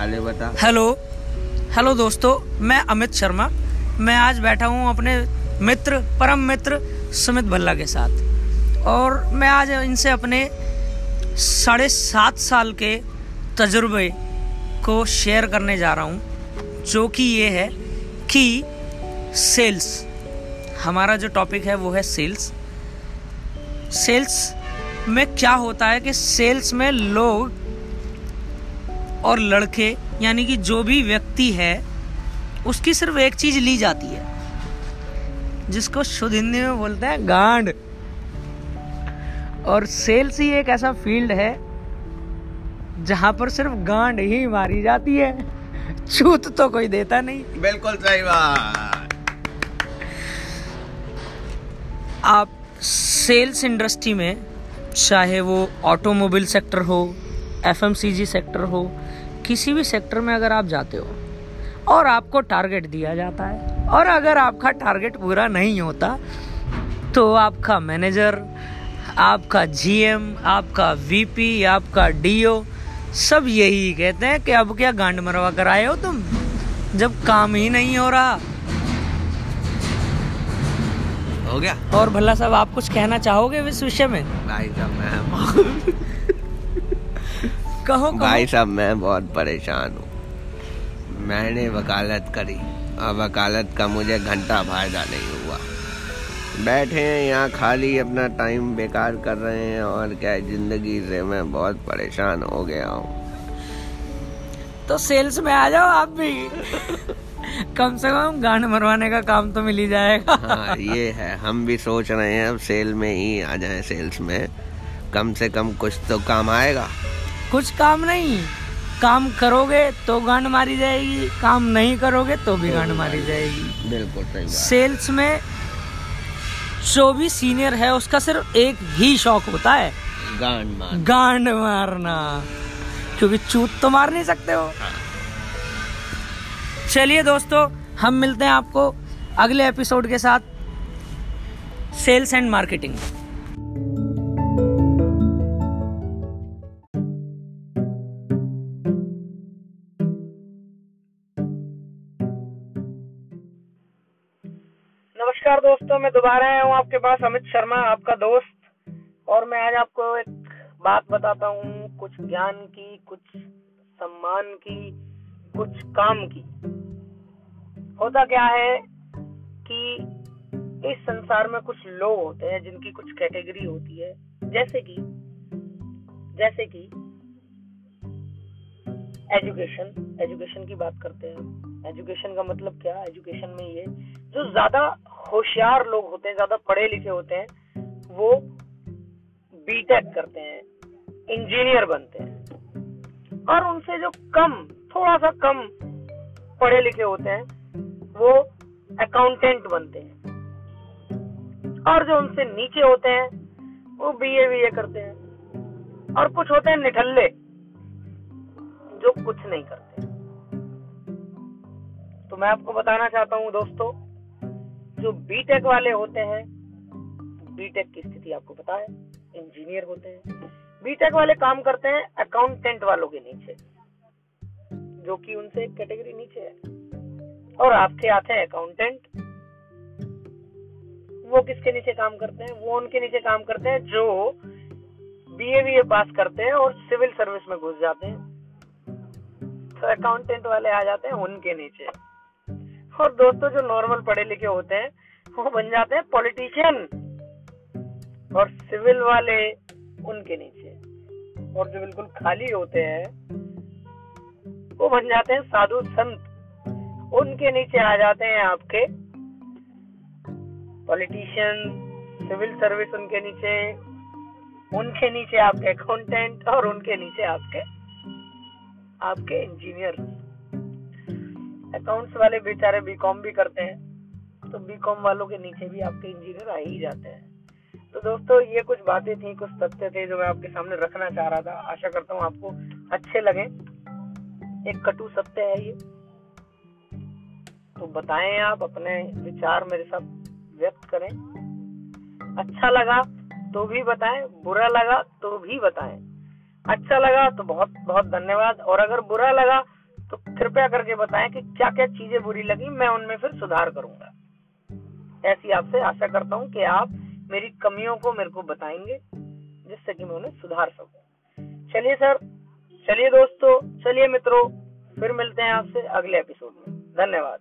हाले बता। Hello. Hello दोस्तों, मैं अमित शर्मा। मैं आज बैठा हूँ अपने मित्र, परम मित्र सुमित भल्ला के साथ। और मैं आज इनसे अपने साढ़े सात साल के तजुर्बे को शेयर करने जा रहा हूँ, जो कि ये है कि सेल्स। हमारा जो टॉपिक है, वो है सेल्स। सेल्स में क्या होता है कि सेल्स में लोग और लड़के यानी कि जो भी व्यक्ति है उसकी सिर्फ़ एक चीज़ ली जाती है जिसको शुद्ध हिंदी में बोलते हैं गांड। और सेल्स ही एक ऐसा फ़ील्ड है जहाँ पर सिर्फ़ गांड ही मारी जाती है। छूत तो कोई देता नहीं। बिल्कुल सही बात। आप सेल्स इंडस्ट्री में चाहे वो ऑटोमोबाइल सेक्टर हो एफएमसीजी सेक्टर हो किसी भी सेक्टर में अगर आप जाते हो और आपको टारगेट दिया जाता है और अगर आपका टारगेट पूरा नहीं होता तो आपका मैनेजर आपका जीएम आपका वीपी आपका डीओ सब यही कहते हैं कि अब क्या गांड मरवा कर आए हो तुम जब काम ही नहीं हो रहा। हो गया। और भला साहब आप कुछ कहना चाहोगे इस विषय में? भाई साहब मैं कहो भाई साहब मैं बहुत परेशान हूँ। मैंने वकालत करी और वकालत का मुझे घंटा फ़ायदा नहीं हुआ। बैठे हैं यहाँ खाली अपना टाइम बेकार कर रहे हैं और क्या ज़िंदगी से मैं बहुत परेशान हो गया हूँ। तो सेल्स में आ जाओ आप भी। कम से कम गांड मरवाने का काम तो मिल ही जाएगा। हाँ ये है हम भी सोच रहे हैं अब सेल में ही आ जाएँ सेल्स में। कम से कम कुछ तो काम आएगा। कुछ काम नहीं। काम करोगे तो गांड मारी जाएगी काम नहीं करोगे तो भी गांड मारी जाएगी। बिल्कुल सही सेल्स में जो भी सीनियर है उसका सिर्फ़ एक ही शौक होता है गांड मार गांड मारना। क्योंकि चूत तो मार नहीं सकते हो। चलिए दोस्तों हम मिलते हैं आपको अगले एपिसोड के साथ। Sales and marketing. नमस्कार दोस्तों, मैं दोबारा आया हूँ आपके पास, अमित शर्मा, आपका दोस्त। और मैं आज आपको एक बात बताता हूँ, कुछ ज्ञान की, कुछ सम्मान की, कुछ काम की। होता क्या है कि इस संसार में कुछ लोग होते हैं जिनकी कुछ कैटेगरी होती है। जैसे कि जैसे कि एजुकेशन एजुकेशन की बात करते हैं एजुकेशन का मतलब क्या? एजुकेशन में ये, जो ज़्यादा होशियार लोग होते हैं, ज़्यादा पढ़े लिखे होते हैं, वो बीटेक करते हैं इंजीनियर बनते हैं। और उनसे जो कम थोड़ा सा कम पढ़े लिखे होते हैं, वो अकाउंटेंट बनते हैं। और जो उनसे नीचे होते हैं, वो बीए बीए करते हैं। और कुछ होते हैं निठल्ले। जो कुछ नहीं करते। तो मैं आपको बताना चाहता हूँ दोस्तों, जो बीटेक वाले होते हैं बीटेक की स्थिति आपको पता है इंजीनियर होते हैं। बीटेक वाले काम करते हैं अकाउंटेंट वालों के नीचे, जो कि उनसे एक कैटेगरी नीचे है। और आपके आते हैं अकाउंटेंट वो किसके नीचे काम करते हैं? वो उनके नीचे काम करते हैं जो बीए बीए पास करते हैं और सिविल सर्विस में घुस जाते हैं। अकाउंटेंट वाले आ जाते हैं उनके नीचे। और दोस्तों, जो नॉर्मल पढ़े लिखे होते हैं, वो बन जाते हैं पॉलिटिशियन और सिविल वाले उनके नीचे। और जो बिल्कुल खाली होते हैं, वो बन जाते हैं साधु संत। उनके नीचे आ जाते हैं आपके पॉलिटिशियन सिविल सर्विस उनके नीचे उनके नीचे आपके अकाउंटेंट और उनके नीचे आपके आपके इंजीनियर अकाउंट्स वाले बेचारे बीकॉम भी करते हैं तो बीकॉम वालों के नीचे भी आपके इंजीनियर आ ही जाते हैं। तो दोस्तों, ये कुछ बातें थी, कुछ तथ्य थे जो मैं आपके सामने रखना चाह रहा था। आशा करता हूँ आपको अच्छे लगे। एक कटु सत्य है ये। तो बताएँ आप अपने विचार मेरे साथ व्यक्त करें। अच्छा लगा तो भी बताएँ, बुरा लगा तो भी बताएँ। अच्छा लगा तो बहुत बहुत धन्यवाद। और अगर बुरा लगा तो कृपया करके बताएँ कि क्या क्या चीज़ें बुरी लगी, मैं उनमें फिर सुधार करूँगा। ऐसी आपसे आशा करता हूँ कि आप मेरी कमियों को मेरे को बताएँगे, जिससे कि मैं उन्हें सुधार सकूँ। चलिए सर, चलिए दोस्तों, चलिए मित्रों, फिर मिलते हैं आपसे अगले एपिसोड में। धन्यवाद।